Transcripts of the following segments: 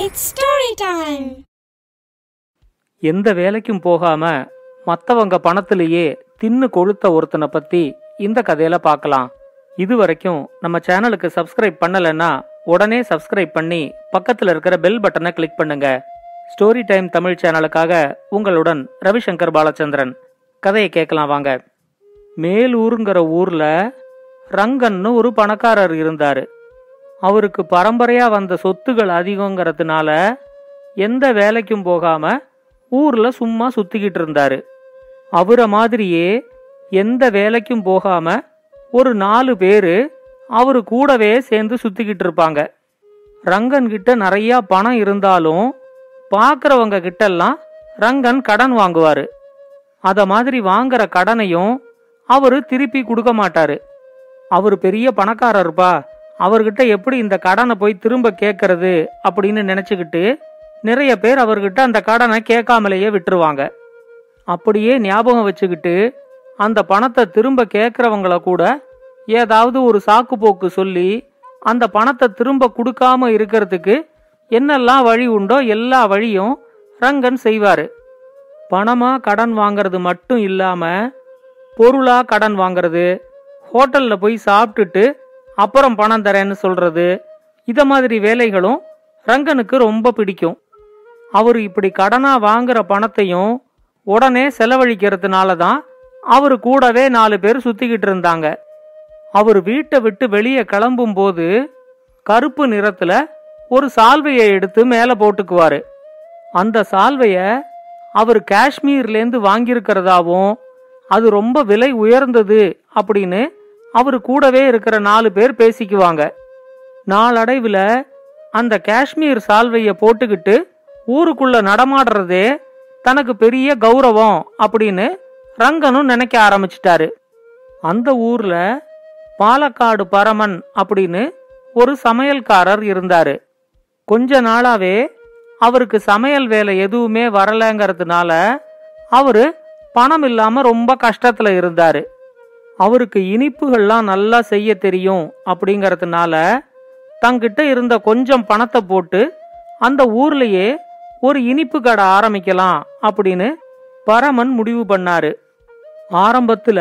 It's story time எந்த வேலைக்கும் போகாம மத்தவங்க பணத்திலேயே தின்னு கொழுத்த ஒருத்தனை பத்தி இந்த கதையில பார்க்கலாம். இது வரைக்கும் நம்ம சேனலுக்கு சப்ஸ்கிரைப் பண்ணலைன்னா உடனே சப்ஸ்கிரைப் பண்ணி பக்கத்துல இருக்கிற பெல் பட்டனை கிளிக் பண்ணுங்க. ஸ்டோரி டைம் தமிழ் சேனலுக்காக உங்களுடன் ரவிசங்கர் பாலச்சந்திரன். கதையை கேட்கலாம் வாங்க. மேலூருங்கிற ஊர்ல ரங்கன்னு ஒரு பணக்காரர் இருந்தாரு. அவருக்கு பரம்பரையாக வந்த சொத்துகள் அதிகங்கிறதுனால எந்த வேலைக்கும் போகாம ஊர்ல சும்மா சுத்திக்கிட்டு இருந்தாரு. அவரை மாதிரியே எந்த வேலைக்கும் போகாம ஒரு நாலு பேரு அவர் கூடவே சேர்ந்து சுத்திக்கிட்டு இருப்பாங்க. ரங்கன் கிட்ட நிறைய பணம் இருந்தாலும் பார்க்கறவங்க கிட்டெல்லாம் ரங்கன் கடன் வாங்குவாரு. அத மாதிரி வாங்குற கடனையும் அவரு திருப்பி கொடுக்க மாட்டாரு. அவர் பெரிய பணக்காரர்ப்பா. அவர்கிட்ட எப்படி இந்த கடனை போய் திரும்ப கேட்கறது அப்படின்னு நினைச்சுக்கிட்டு நிறைய பேர் அவர்கிட்ட அந்த கடனை கேட்காமலேயே விட்டுருவாங்க. அப்படியே ஞாபகம் வச்சுக்கிட்டு அந்த பணத்தை திரும்ப கேட்கறவங்கள கூட ஏதாவது ஒரு சாக்கு போக்கு சொல்லி அந்த பணத்தை திரும்ப கொடுக்காம இருக்கிறதுக்கு என்னெல்லாம் வழி உண்டோ எல்லா வழியும் ரங்கன் செய்வாரு. பணமா கடன் வாங்குறது மட்டும் இல்லாம பொருளா கடன் வாங்குறது ஹோட்டல்ல போய் சாப்பிட்டுட்டு அப்புறம் பணம் தரேன்னு சொல்றது இத மாதிரி வேலைகளும் ரங்கனுக்கு ரொம்ப பிடிக்கும். அவர் இப்படி கடனா வாங்குற பணத்தையும் உடனே செலவழிக்கிறதுனால தான் அவர் கூடவே நாலு பேர் சுத்திக்கிட்டு இருந்தாங்க. அவர் வீட்டை விட்டு வெளியே கிளம்பும் போது கருப்பு நிறத்துல ஒரு சால்வையை எடுத்து மேலே போட்டுக்குவாரு. அந்த சால்வைய அவர் காஷ்மீர்லேருந்து வாங்கியிருக்கிறதாவும் அது ரொம்ப விலை உயர்ந்தது அப்படின்னு அவர் கூடவே இருக்கிற நாலு பேர் பேசிக்குவாங்க. நாளடைவுல அந்த காஷ்மீர் சால்வைய போட்டுக்கிட்டு ஊருக்குள்ள நடமாடுறதே தனக்கு பெரிய கௌரவம் அப்படின்னு ரங்கனும் நினைக்க ஆரம்பிச்சிட்டாரு. அந்த ஊர்ல பாலக்காடு பரமன் அப்படின்னு ஒரு சமையல்காரர் இருந்தாரு. கொஞ்ச நாளாவே அவருக்கு சமையல் வேலை எதுவுமே வரலங்கிறதுனால அவரு பணம் இல்லாம ரொம்ப கஷ்டத்துல இருந்தாரு. அவருக்கு இனிப்புகள்லாம் நல்லா செய்ய தெரியும் அப்படிங்கறதுனால தங்கிட்ட இருந்த கொஞ்சம் பணத்தை போட்டு அந்த ஊர்லயே ஒரு இனிப்பு கடை ஆரம்பிக்கலாம் அப்படின்னு பரமன் முடிவு பண்ணாரு. ஆரம்பத்துல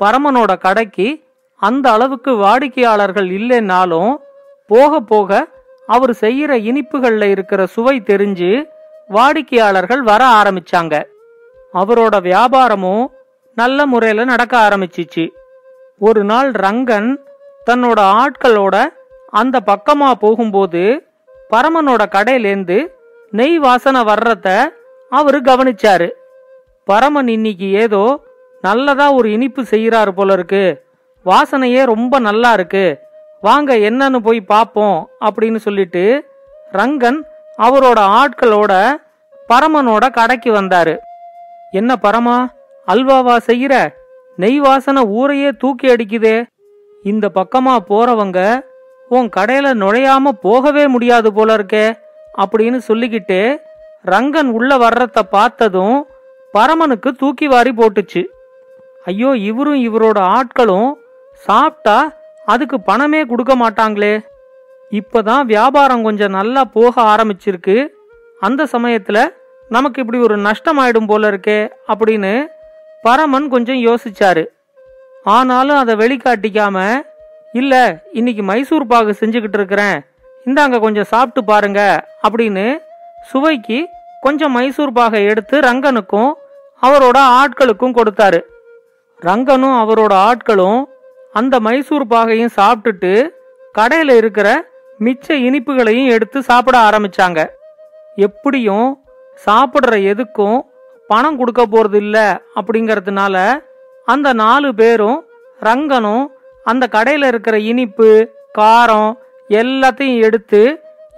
பரமனோட கடைக்கு அந்த அளவுக்கு வாடிக்கையாளர்கள் இல்லைனாலும் போக போக அவர் செய்யற இனிப்புகள்ல இருக்கிற சுவை தெரிஞ்சு வாடிக்கையாளர்கள் வர ஆரம்பிச்சாங்க. அவரோட வியாபாரமும் நல்ல முறையில நடக்க ஆரம்பிச்சிச்சு. ஒரு நாள் ரங்கன் தன்னோட ஆட்களோட அந்த பக்கமா போகும்போது பரமனோட கடையிலேந்து நெய் வாசனை வர்றத அவரு கவனிச்சாரு. பரமன் இன்னைக்கு ஏதோ நல்லதா ஒரு இனிப்பு செய்யறாரு போல இருக்கு. வாசனையே ரொம்ப நல்லா இருக்கு. வாங்க என்னன்னு போய் பார்ப்போம் அப்படின்னு சொல்லிட்டு ரங்கன் அவரோட ஆட்களோட பரமனோட கடைக்கு வந்தாரு. என்ன பரமா அல்வாவா செய்யற நெய் வாசனை ஊரையே தூக்கி அடிக்குதே. இந்த பக்கமா போறவங்க உன் கடையில நுழையாம போகவே முடியாது போல இருக்கே அப்படின்னு சொல்லிக்கிட்டு ரங்கன் உள்ள வர்றத பார்த்ததும் பரமனுக்கு தூக்கி வாரி போட்டுச்சு. ஐயோ இவரும் இவரோட ஆட்களும் சாப்பிட்டா அதுக்கு பணமே கொடுக்க மாட்டாங்களே. இப்பதான் வியாபாரம் கொஞ்சம் நல்லா போக ஆரம்பிச்சிருக்கு. அந்த சமயத்துல நமக்கு இப்படி ஒரு நஷ்டம் ஆயிடும் போல இருக்கே அப்படின்னு பரமன் கொஞ்சம் யோசிச்சாரு. ஆனாலும் அதை வெளிக்காட்டிக்காம இல்ல இன்னைக்கு மைசூர் பாகு செஞ்சுக்கிட்டு இருக்கிறேன். இந்தாங்க கொஞ்சம் சாப்பிட்டு பாருங்க அப்படின்னு சுவைக்கு கொஞ்சம் மைசூர் பாகை எடுத்து ரங்கனுக்கும் அவரோட ஆட்களுக்கும் கொடுத்தாரு. ரங்கனும் அவரோட ஆட்களும் அந்த மைசூர் பாகையும் சாப்பிட்டுட்டு கடையில் இருக்கிற மிச்ச இனிப்புகளையும் எடுத்து சாப்பிட ஆரம்பிச்சாங்க. எப்படியும் சாப்பிட்ற எதுக்கும் பணம் கொடுக்க போறது இல்ல அப்படிங்கறதுனால அந்த நாலு பேரும் ரங்கனும் அந்த கடையில இருக்கிற இனிப்பு காரம் எல்லாத்தையும் எடுத்து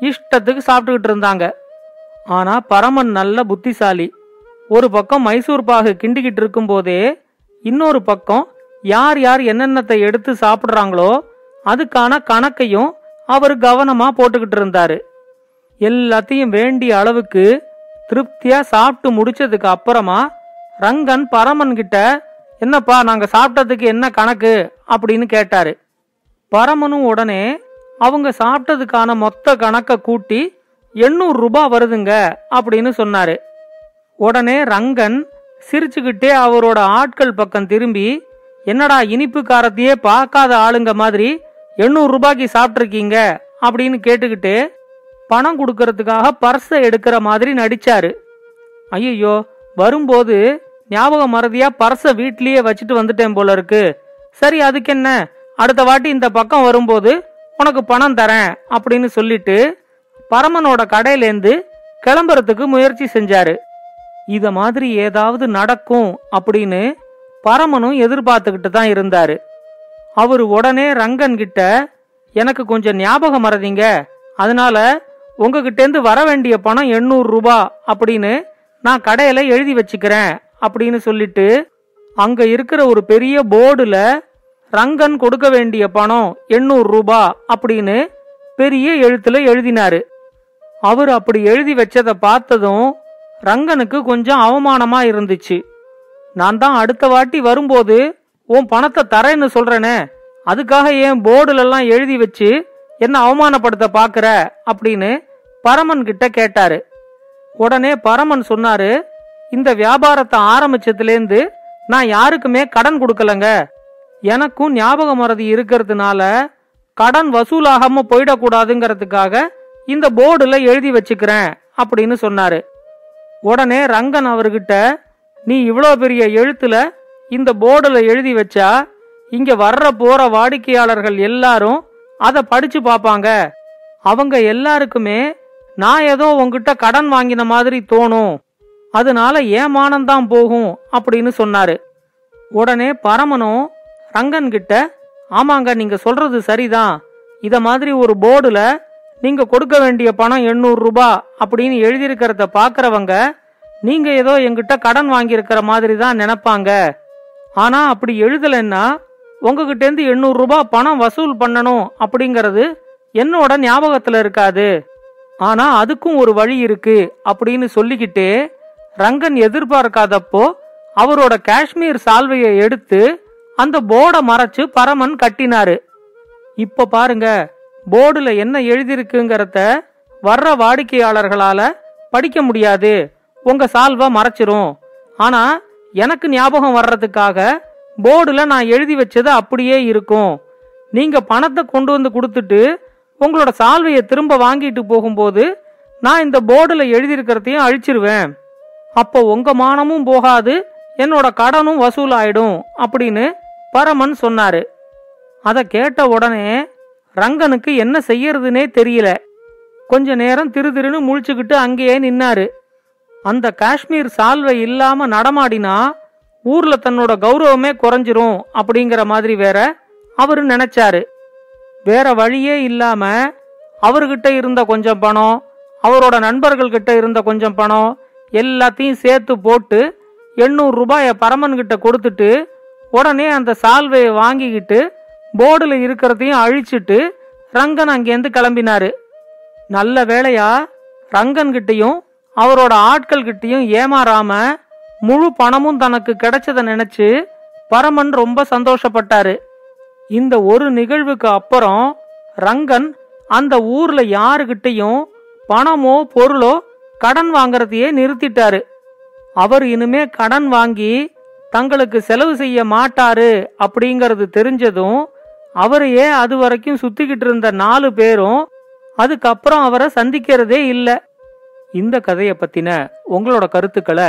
இஷ்டத்துக்கு சாப்பிட்டுக்கிட்டு இருந்தாங்க. ஆனா பரமன் நல்ல புத்திசாலி. ஒரு பக்கம் மைசூர் பாகு கிண்டிக்கிட்டு இருக்கும் போதே இன்னொரு பக்கம் யார் யார் என்னென்னத்தை எடுத்து சாப்பிடுறாங்களோ அதுக்கான கணக்கையும் அவர் கவனமா போட்டுக்கிட்டு இருந்தாரு. எல்லாத்தையும் வேண்டிய அளவுக்கு திருப்தியா சாப்பிட்டு முடிச்சதுக்கு அப்புறமா ரங்கன் பரமன் கிட்ட என்னப்பா நாங்க சாப்பிட்டதுக்கு என்ன கணக்கு? அப்படின்னு கேட்டாரு. பரமனும் உடனே அவங்க சாப்பிட்டதுக்கான மொத்த கணக்கை கூட்டி எண்ணூறு ரூபாய் வருதுங்க அப்படின்னு சொன்னாரு. உடனே ரங்கன் சிரிச்சுக்கிட்டே அவரோட ஆட்கள் பக்கம் திரும்பி என்னடா இனிப்பு காரத்தையே பார்க்காத ஆளுங்க மாதிரி எண்ணூறு ரூபாய்க்கு சாப்பிட்ருக்கீங்க அப்படின்னு கேட்டுக்கிட்டு பணம் கொடுக்கறதுக்காக பர்ஸை எடுக்கிற மாதிரி நடிச்சாரு. ஐயோ வரும்போது ஞாபகம் மறதியா பர்ஸை வீட்லயே வச்சுட்டு வந்துட்டேன் போல இருக்கு. சரி அதுக்கு என்ன அடுத்த வாட்டி இந்த பக்கம் வரும்போது உனக்கு பணம் தரேன் அப்படின்னு சொல்லிட்டு பரமனோட கடையிலேருந்து கிளம்புறதுக்கு முயற்சி செஞ்சாரு. இத மாதிரி ஏதாவது நடக்கும் அப்படின்னு பரமனும் எதிர்பார்த்துக்கிட்டு தான் இருந்தாரு. அவர் உடனே ரங்கன் கிட்ட எனக்கு கொஞ்சம் ஞாபகம் மறதிங்க. அதனால உங்ககிட்டேருந்து வர வேண்டிய பணம் எண்ணூறு ரூபாய் அப்படின்னு நான் கடையில எழுதி வச்சுக்கிறேன் அப்படின்னு சொல்லிட்டு அங்க இருக்கிற ஒரு பெரிய போர்டுல ரங்கன் கொடுக்க வேண்டிய பணம் எண்ணூறு ரூபாய் அப்படின்னு பெரிய எழுத்துல எழுதினாரு. அவர் அப்படி எழுதி வச்சதை பார்த்ததும் ரங்கனுக்கு கொஞ்சம் அவமானமா இருந்துச்சு. நான் தான் அடுத்த வாட்டி வரும்போது உன் பணத்தை தரேன்னு சொல்றேனே அதுக்காக ஏன் போர்டுல எல்லாம் எழுதி வச்சு என்ன அவமானப்படுத்த பாக்குற அப்படின்னு பரமன் கிட்ட கேட்டாரு. உடனே பரமன் சொன்னாரு இந்த வியாபாரத்தை ஆரம்பிச்சதுலேருந்து நான் யாருக்குமே கடன் கொடுக்கலங்க. எனக்கும் ஞாபக மறதி இருக்கிறதுனால கடன் வசூலாகாம போயிடக்கூடாதுங்கிறதுக்காக இந்த போர்டுல எழுதி வச்சுக்கிறேன் அப்படின்னு சொன்னாரு. உடனே ரங்கன் அவர்கிட்ட நீ இவ்வளோ பெரிய எழுத்துல இந்த போர்டுல எழுதி வச்சா இங்க வர்ற போற வாடிக்கையாளர்கள் எல்லாரும் அதை படிச்சு பார்ப்பாங்க. அவங்க எல்லாருக்குமே நான் ஏதோ உங்ககிட்ட கடன் வாங்கின மாதிரி தோணும். அதனால ஏமானம் தான் போகும் அப்படின்னு சொன்னாரு. உடனே பரமனும் ரங்கன் கிட்ட ஆமாங்க நீங்க சொல்றது சரிதான். இத மாதிரி ஒரு போர்டுல நீங்க கொடுக்க வேண்டிய பணம் எண்ணூறு ரூபாய் அப்படின்னு எழுதியிருக்கிறத பாக்குறவங்க நீங்க ஏதோ எங்கிட்ட கடன் வாங்கியிருக்கிற மாதிரி தான் நினைப்பாங்க. ஆனா அப்படி எழுதலைன்னா உங்ககிட்டேருந்து எண்ணூறு ரூபாய் பணம் வசூல் பண்ணணும் அப்படிங்கிறது என்னோட ஞாபகத்தில் இருக்காது. ஆனால் அதுக்கும் ஒரு வழி இருக்கு அப்படின்னு சொல்லிக்கிட்டே ரங்கன் எதிர்பார்க்காதப்போ அவரோட காஷ்மீர் சால்வையை எடுத்து அந்த போர்டை மறைச்சு பரமன் கட்டினாரு. இப்ப பாருங்க போர்டுல என்ன எழுதியிருக்குங்கிறத வர்ற வாடிக்கையாளர்களால படிக்க முடியாது. உங்க சால்வை மறைச்சிரும். ஆனா எனக்கு ஞாபகம் வர்றதுக்காக போர்டுல நான் எழுதி வச்சது அப்படியே இருக்கும். நீங்க பணத்தை கொண்டு வந்து கொடுத்துட்டு உங்களோட சால்வையை திரும்ப வாங்கிட்டு போகும்போது நான் இந்த போர்டுல எழுதியிருக்கிறதையும் அழிச்சிருவேன். அப்போ உங்க மானமும் போகாது என்னோட கடனும் வசூலாயிடும் அப்படின்னு பரமன் சொன்னாரு. அதை கேட்ட உடனே ரங்கனுக்கு என்ன செய்யறதுனே தெரியல. கொஞ்ச நேரம் திரு திருன்னு முழிச்சுக்கிட்டு அங்கேயே நின்னாரு. அந்த காஷ்மீர் சால்வை இல்லாம நடமாடினா ஊர்ல தன்னோட கௌரவமே குறைஞ்சிரும் அப்படிங்கிற மாதிரி வேற அவரு நினைச்சாரு. வேற வழியே இல்லாம அவர்கிட்ட இருந்த கொஞ்சம் பணம் அவரோட நண்பர்கள் கிட்ட இருந்த கொஞ்சம் பணம் எல்லாத்தையும் சேர்த்து போட்டு எண்ணூறு ரூபாய பரமன் கிட்ட கொடுத்துட்டு உடனே அந்த சால்வையை வாங்கிக்கிட்டு போர்டில் இருக்கிறதையும் அழிச்சிட்டு ரங்கன் அங்கேருந்து கிளம்பினாரு. நல்ல வேளையா ரங்கன் கிட்டயும் அவரோட ஆட்கள் கிட்டையும் ஏமாறாம முழு பணமும் தனக்கு கிடைச்சதை நினைச்சு பரமன் ரொம்ப சந்தோஷப்பட்டாரு. இந்த ஒரு நிகழ்வுக்கு அப்புறம் ரங்கன் அந்த ஊர்ல யாருகிட்டையும் பணமோ பொருளோ கடன் வாங்குறதையே நிறுத்திட்டாரு. அவர் இனிமே கடன் வாங்கி தங்களுக்கு செலவு செய்ய மாட்டாரு அப்படிங்கறது தெரிஞ்சதும் அவரையே அது வரைக்கும் சுத்திக்கிட்டு இருந்த நாலு பேரும் அதுக்கப்புறம் அவரை சந்திக்கிறதே இல்லை. இந்த கதையை பத்தின உங்களோட கருத்துக்களை